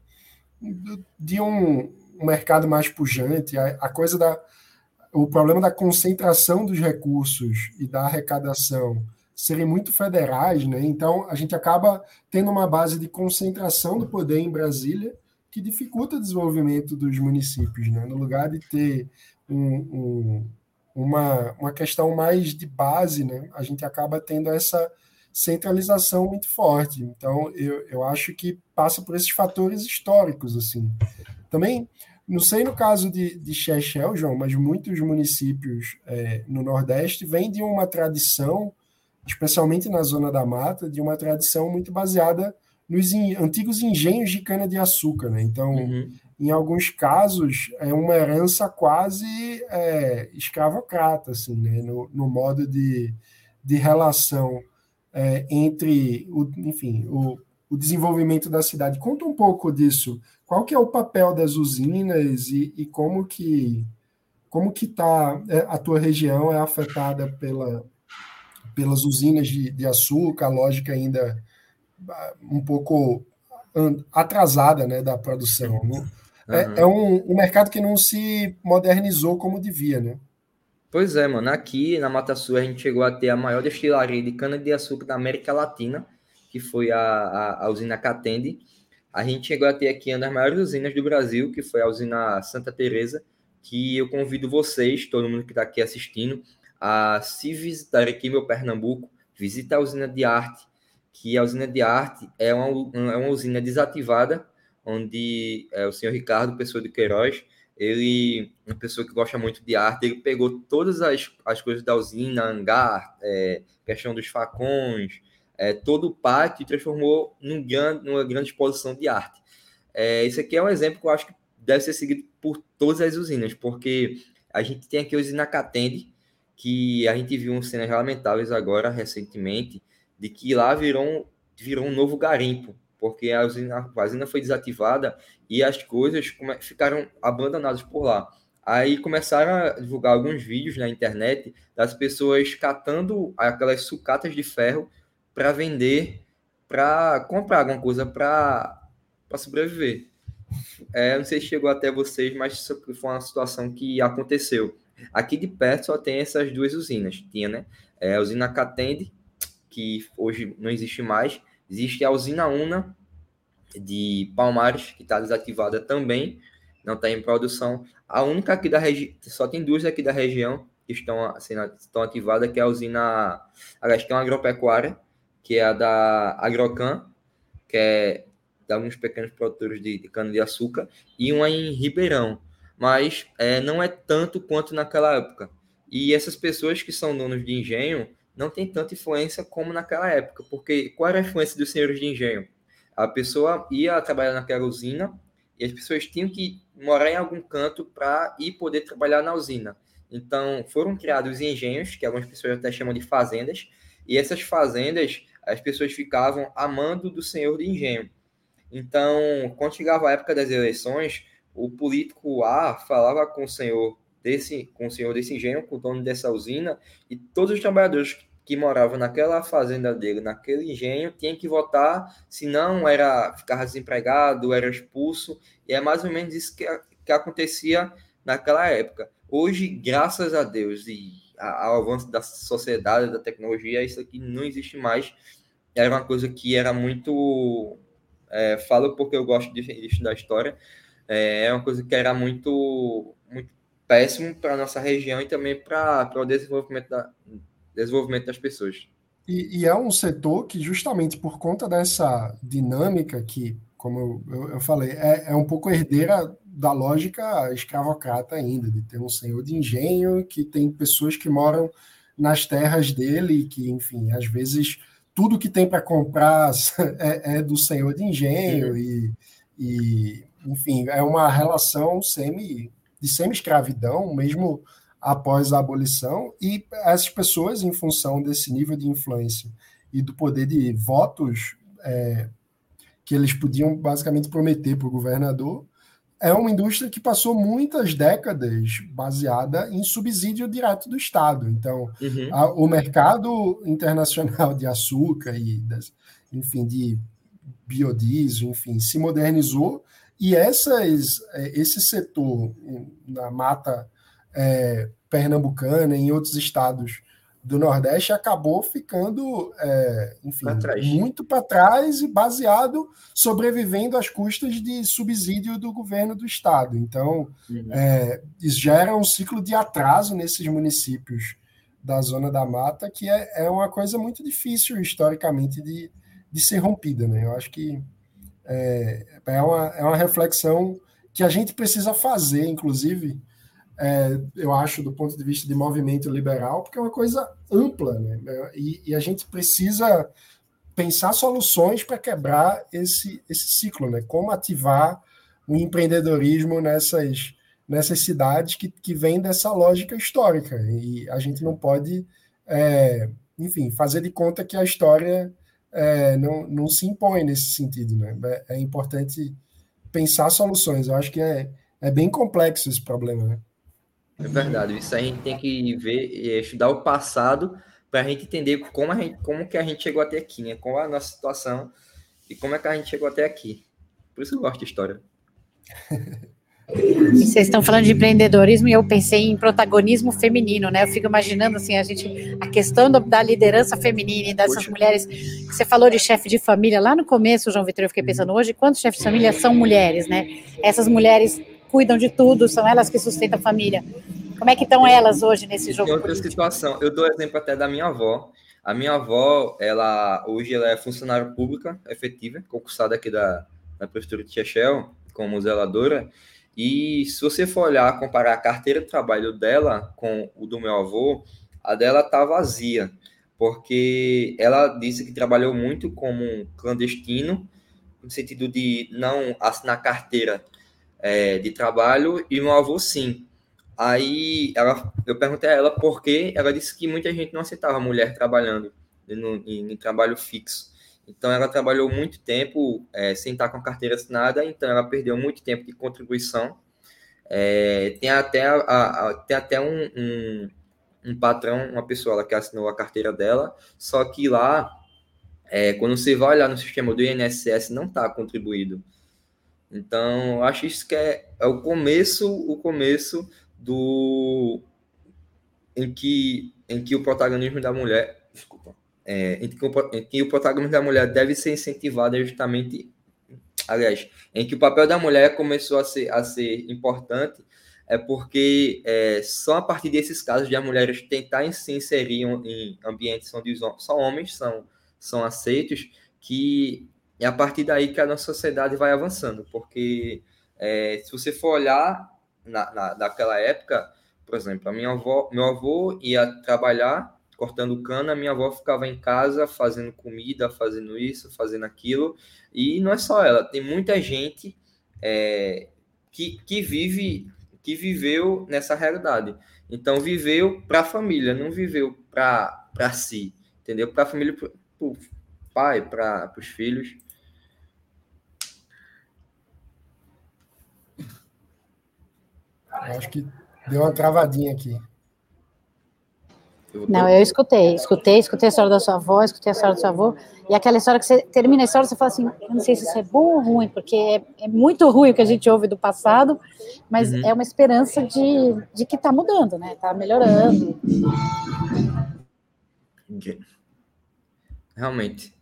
de um, um mercado mais pujante, a, a coisa da o problema da concentração dos recursos e da arrecadação serem muito federais, né? Então a gente acaba tendo uma base de concentração do poder em Brasília que dificulta o desenvolvimento dos municípios, né? No lugar de ter um, um, uma, uma questão mais de base, né? A gente acaba tendo essa centralização muito forte. Então eu, eu acho que passa por esses fatores históricos, assim. Também não sei no caso de, de Chechel, João, mas muitos municípios é, no Nordeste vêm de uma tradição especialmente na zona da mata, de uma tradição muito baseada nos antigos engenhos de cana-de-açúcar. Né? Então, uhum. em alguns casos, é uma herança quase é, escravocrata, assim, né? no, no modo de, de relação é, entre, o, enfim, o, o desenvolvimento da cidade. Conta um pouco disso. Qual que é o papel das usinas e, e como que como que tá é, a tua região é afetada pela pelas usinas de, de açúcar, a lógica ainda ah, um pouco atrasada né, da produção. Né? É, uhum. é um, um, mercado que não se modernizou como devia, né? Pois é, mano. Aqui na Mata Sul a gente chegou a ter a maior destilaria de cana-de-açúcar da América Latina, que foi a, a, a usina Catende. A gente chegou a ter aqui uma das maiores usinas do Brasil, que foi a usina Santa Teresa, que eu convido vocês, todo mundo que está aqui assistindo, a se visitar aqui meu Pernambuco, visita a usina de arte, que a usina de arte é uma, é uma usina desativada, onde é, o senhor Ricardo, pessoa de Queiroz, ele, uma pessoa que gosta muito de arte, ele pegou todas as, as coisas da usina, hangar, é, questão dos facões, é, todo o pátio transformou num grande, numa grande exposição de arte. É, esse aqui é um exemplo que eu acho que deve ser seguido por todas as usinas, porque a gente tem aqui a usina Catende, que a gente viu cenas lamentáveis agora, recentemente, de que lá virou, virou um novo garimpo, porque a usina, a usina foi desativada e as coisas ficaram abandonadas por lá. Aí começaram a divulgar alguns vídeos na internet das pessoas catando aquelas sucatas de ferro para vender, para comprar alguma coisa para sobreviver. É, não sei se chegou até vocês, mas foi uma situação que aconteceu. Aqui de perto só tem essas duas usinas. Tinha, né? É, a usina Catende, que hoje não existe mais. Existe a usina Una, de Palmares, que está desativada também, não está em produção. A única aqui da região, só tem duas aqui da região que estão, estão ativadas, que é a usina, aliás, tem uma agropecuária, que é a da Agrocan, que é de alguns pequenos produtores de, de cana-de-açúcar, e uma em Ribeirão, mas é, não é tanto quanto naquela época. E essas pessoas que são donos de engenho não têm tanta influência como naquela época, porque qual era a influência dos senhores de engenho? A pessoa ia trabalhar naquela usina e as pessoas tinham que morar em algum canto para ir poder trabalhar na usina. Então, foram criados engenhos, que algumas pessoas até chamam de fazendas, e essas fazendas, as pessoas ficavam amando do senhor de engenho. Então, quando chegava a época das eleições, o político A falava com o senhor desse, com o senhor desse engenho, com o dono dessa usina, e todos os trabalhadores que moravam naquela fazenda dele, naquele engenho, tinham que votar, senão era ficava desempregado, era expulso, e é mais ou menos isso que, que acontecia naquela época. Hoje, graças a Deus e ao avanço da sociedade, da tecnologia, isso aqui não existe mais. Era uma coisa que era muito é, falo porque eu gosto de, de estudar história. É, é uma coisa que era muito, muito péssimo para a nossa região e também para o desenvolvimento, da, desenvolvimento das pessoas. E, e, é um setor que, justamente por conta dessa dinâmica que, como eu, eu falei, é, é um pouco herdeira da lógica escravocrata ainda, de ter um senhor de engenho que tem pessoas que moram nas terras dele, que, enfim, às vezes tudo que tem para comprar é, é, do senhor de engenho e, e, enfim, é uma relação semi, de semi-escravidão, mesmo após a abolição, e essas pessoas, em função desse nível de influência e do poder de votos é, que eles podiam basicamente prometer para o governador, é uma indústria que passou muitas décadas baseada em subsídio direto do Estado. Então, uhum. a, o mercado internacional de açúcar e, das, enfim, de biodiesel, enfim, se modernizou e essas, é, esse setor na mata é, pernambucana e em outros estados do Nordeste acabou ficando, é, enfim, pra muito para trás e baseado, sobrevivendo às custas de subsídio do governo do estado. Então, uhum. é, gera um ciclo de atraso nesses municípios da zona da mata, que é, é uma coisa muito difícil historicamente de, de ser rompida. Né? Eu acho que é, é, uma, é uma reflexão que a gente precisa fazer, inclusive, é, eu acho, do ponto de vista de movimento liberal, porque é uma coisa ampla, né? E, e a gente precisa pensar soluções para quebrar esse, esse ciclo, né? Como ativar o empreendedorismo nessas, nessas cidades que, que vem dessa lógica histórica. E a gente não pode, é, enfim, fazer de conta que a história é, não, não se impõe nesse sentido, né? É, é importante pensar soluções. Eu acho que é, é bem complexo esse problema, né? É verdade. Isso a gente tem que ver e estudar o passado para a gente entender como, a gente, como que a gente chegou até aqui, né? Qual é a nossa situação e como é que a gente chegou até aqui. Por isso eu gosto de história. Vocês estão falando de empreendedorismo e eu pensei em protagonismo feminino, né? Eu fico imaginando assim a gente a questão do, da liderança feminina e dessas Poxa. mulheres. Você falou de chefe de família lá no começo, João Vitor. Eu fiquei pensando hoje quantos chefes de família são mulheres, né? Essas mulheres cuidam de tudo, são elas que sustentam a família. Como é que estão elas hoje nesse jogo? Tem outra político? situação. Eu dou exemplo até da minha avó. A minha avó, ela hoje ela é funcionária pública efetiva, concursada aqui da, da prefeitura de Chechel, como zeladora. E se você for olhar, comparar a carteira de trabalho dela com o do meu avô, a dela tá vazia, porque ela disse que trabalhou muito como um clandestino, no sentido de não assinar carteira é, de trabalho, e meu avô sim. Aí ela, eu perguntei a ela por quê, ela disse que muita gente não aceitava mulher trabalhando no, em, em trabalho fixo. Então ela trabalhou muito tempo é, sem estar com a carteira assinada, então ela perdeu muito tempo de contribuição É, tem até, a, a, tem até um, um, um, patrão, uma pessoa que assinou a carteira dela, só que lá, é, quando você vai olhar no sistema do INSS, não está contribuído. Então, eu acho isso que é, é o começo, o começo do em que em que o protagonismo da mulher, desculpa, é, em, que o, em que o protagonismo da mulher deve ser incentivado justamente aliás, em que o papel da mulher começou a ser, a ser importante, é porque é, só a partir desses casos de as mulheres tentarem se inserir em ambientes onde só homens são, são aceitos, que é a partir daí que a nossa sociedade vai avançando, porque é, se você for olhar na, na, naquela época, por exemplo, a minha avó, meu avô ia trabalhar cortando cana, minha avó ficava em casa fazendo comida, fazendo isso, fazendo aquilo. E não é só ela, tem muita gente é, que, que vive, que viveu nessa realidade. Então viveu para a família, não viveu para si, entendeu? Para a família, para o pai, para os filhos. Acho que deu uma travadinha aqui. Eu não, eu escutei, escutei, escutei a história da sua avó, escutei a história do seu avô, e aquela história que você termina a história, você fala assim, eu não sei se isso é bom ou ruim, porque é, é muito ruim o que a gente ouve do passado, mas uhum. é uma esperança de, de que está mudando, né? Está melhorando. Realmente.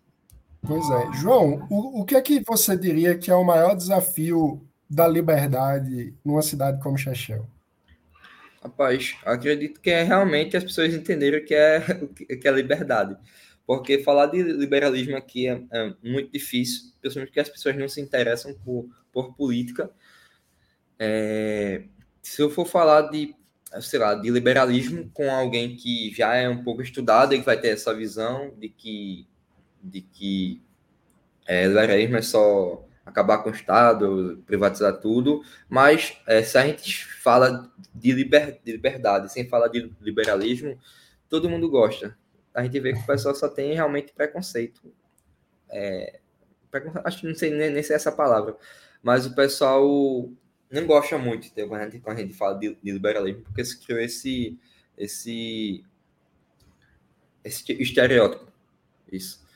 Pois é. João, o, o que é que você diria que é o maior desafio da liberdade numa cidade como Chechel? Rapaz, acredito que é realmente as pessoas entenderam que é, que é liberdade. Porque falar de liberalismo aqui é, é muito difícil, principalmente porque as pessoas não se interessam por, por política. É, se eu for falar de, sei lá, de liberalismo com alguém que já é um pouco estudado e que vai ter essa visão de que, de que é, liberalismo é só acabar com o Estado, privatizar tudo, mas é, se a gente fala de, liber, de liberdade sem falar de liberalismo, todo mundo gosta. A gente vê que o pessoal só tem realmente preconceito. É, preconceito acho que não sei nem, nem se é essa palavra, mas o pessoal não gosta muito de, quando, a gente, quando a gente fala de, de liberalismo, porque se criou esse, esse, esse estereótipo. Isso.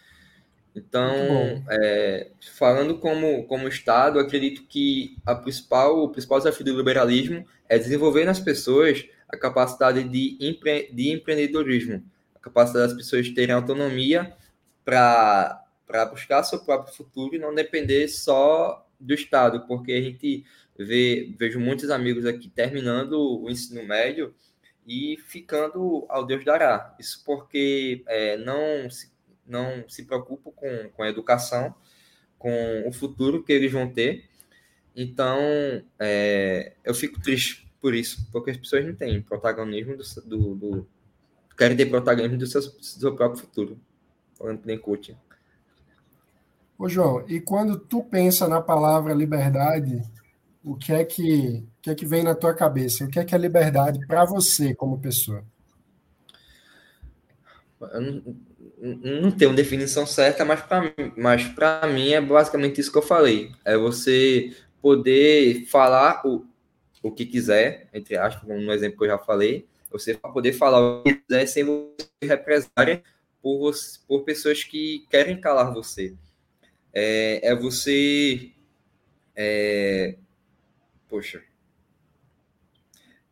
Então, é, falando como, como Estado, acredito que a principal, o principal desafio do liberalismo é desenvolver nas pessoas a capacidade de, empre, de empreendedorismo, a capacidade das pessoas terem autonomia para buscar seu próprio futuro e não depender só do Estado, porque a gente vê, vejo muitos amigos aqui terminando o ensino médio e ficando ao Deus dará. Isso porque é, não se não se preocupam com, com a educação, com o futuro que eles vão ter. Então, é, eu fico triste por isso, porque as pessoas não têm protagonismo do, do, do querem ter protagonismo do seu, do seu próprio futuro. Falando que nem coaching. Ô, João, e quando tu pensa na palavra liberdade, o que é que, o que, é que vem na tua cabeça? O que é que é liberdade para você como pessoa? Eu não, não tem uma definição certa, mas para mas mim é basicamente isso que eu falei. É você poder falar o, o que quiser, entre aspas, como no exemplo que eu já falei, você poder falar o que quiser sem você represária por, por pessoas que querem calar você. É, é você. É, poxa.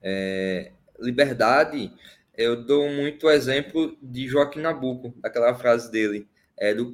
É, liberdade eu dou muito exemplo de Joaquim Nabuco, daquela frase dele. Edu,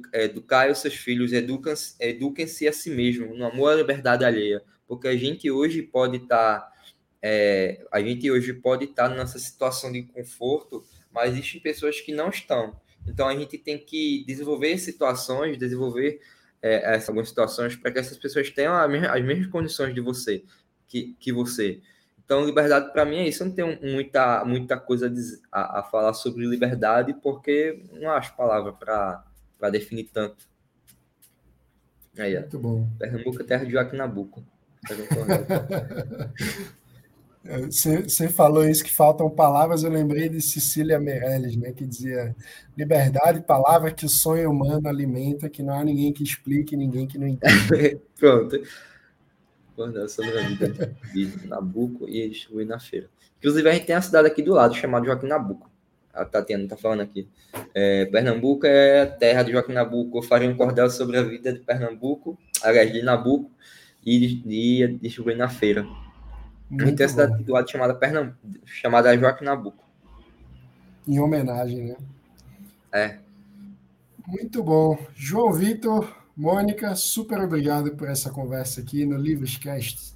os seus filhos, eduquem-se a si mesmo, no amor à liberdade alheia. Porque a gente hoje pode estar. Tá, é, a gente hoje pode estar tá nessa situação de conforto, mas existem pessoas que não estão. Então a gente tem que desenvolver situações, desenvolver é, algumas situações para que essas pessoas tenham as mesmas condições de você, que, que você. Então, liberdade para mim é isso. Eu não tenho muita, muita coisa a, a falar sobre liberdade, porque não acho palavra para definir tanto. Aí, Muito bom. Pernambuco é terra de Joaquim Nabuco. Você falou isso que faltam palavras, eu lembrei de Cecília Meirelles, né, que dizia liberdade, palavra que o sonho humano alimenta, que não há ninguém que explique, ninguém que não entenda. Pronto. Cordel sobre a vida de Nabucco e distribuir na feira. Inclusive, a gente tem a cidade aqui do lado, chamada Joaquim Nabuco. A Tatiana está falando aqui. É, Pernambuco é terra de Joaquim Nabuco. Eu faria um cordel sobre a vida de Pernambuco, aliás, de Nabuco, e, e distribuir na feira. Muito a gente tem a cidade do lado chamada, Pernambuco, chamada Joaquim Nabuco. Em homenagem, né? É. Muito bom. João Vitor, Mônica, super obrigado por essa conversa aqui no Livrescast.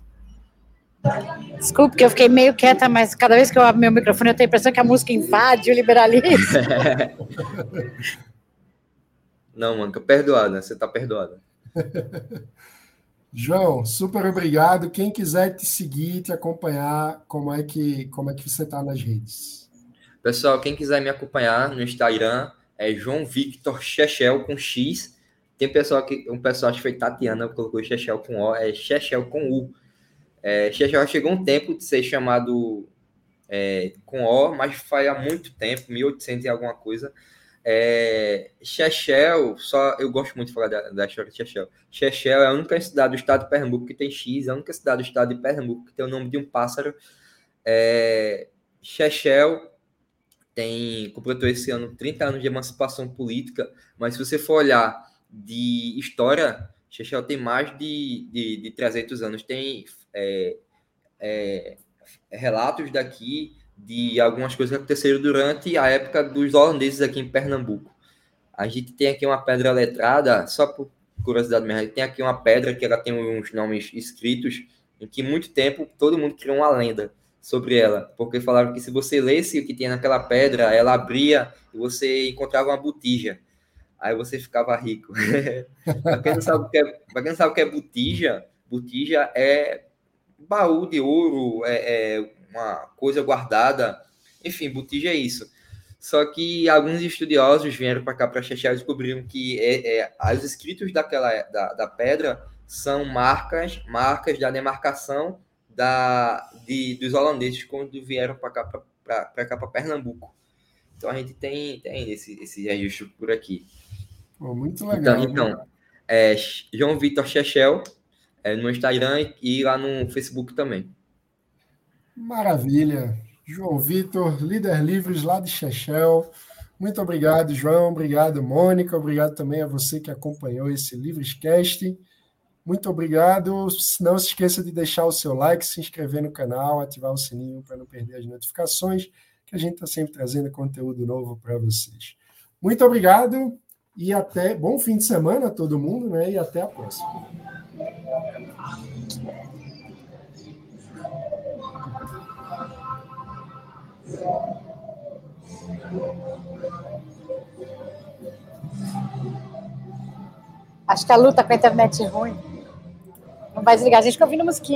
Desculpe que eu fiquei meio quieta, mas cada vez que eu abro meu microfone eu tenho a impressão que a música invade o liberalismo. Não, Mônica, perdoada, você está perdoada. João, super obrigado. Quem quiser te seguir, te acompanhar, como é que, como é que você está nas redes? Pessoal, quem quiser me acompanhar no Instagram é João Victor Chechel com X tem pessoal que, um pessoal, que foi Tatiana, colocou Chechel com O, é Chechel com U. É, Chechel chegou um tempo de ser chamado é, com O, mas faz há muito tempo, 1800 e alguma coisa. É, Chechel, só eu gosto muito de falar da, da história de Chechel. Chechel é a única cidade do estado de Pernambuco que tem X, é a única cidade do estado de Pernambuco que tem o nome de um pássaro. É, Chechel tem completou esse ano 30 anos de emancipação política, mas se você for olhar de história, Chechel tem mais de, de, de 300 anos. Tem é, é, relatos daqui de algumas coisas que aconteceram durante a época dos holandeses aqui em Pernambuco. A gente tem aqui uma pedra letrada, só por curiosidade mesmo, tem aqui uma pedra que ela tem uns nomes escritos, em que muito tempo todo mundo criou uma lenda sobre ela, porque falaram que se você lesse o que tinha naquela pedra, ela abria e você encontrava uma botija aí você ficava rico. para quem, não sabe o que é, quem sabe o que é botija, botija é baú de ouro, é, é uma coisa guardada. Enfim, botija é isso. Só que alguns estudiosos vieram para cá para Chechel e descobriram que é, é, os escritos daquela da, da pedra são marcas marcas da demarcação da, de, dos holandeses quando vieram para cá para cá para Pernambuco. Então a gente tem, tem esse, esse registro por aqui. Muito legal. Então, então é, João Vitor Chechel é, no Instagram e lá no Facebook também. Maravilha. João Vitor, líder livres lá de Chechel. Muito obrigado, João. Obrigado, Mônica. Obrigado também a você que acompanhou esse Livrescast. Muito obrigado. Não se esqueça de deixar o seu like, se inscrever no canal, ativar o sininho para não perder as notificações, que a gente está sempre trazendo conteúdo novo para vocês. Muito obrigado e até bom fim de semana a todo mundo, né? E até a próxima. Acho que a luta com a internet é ruim. Não vai desligar, a gente fica ouvindo musiquinha.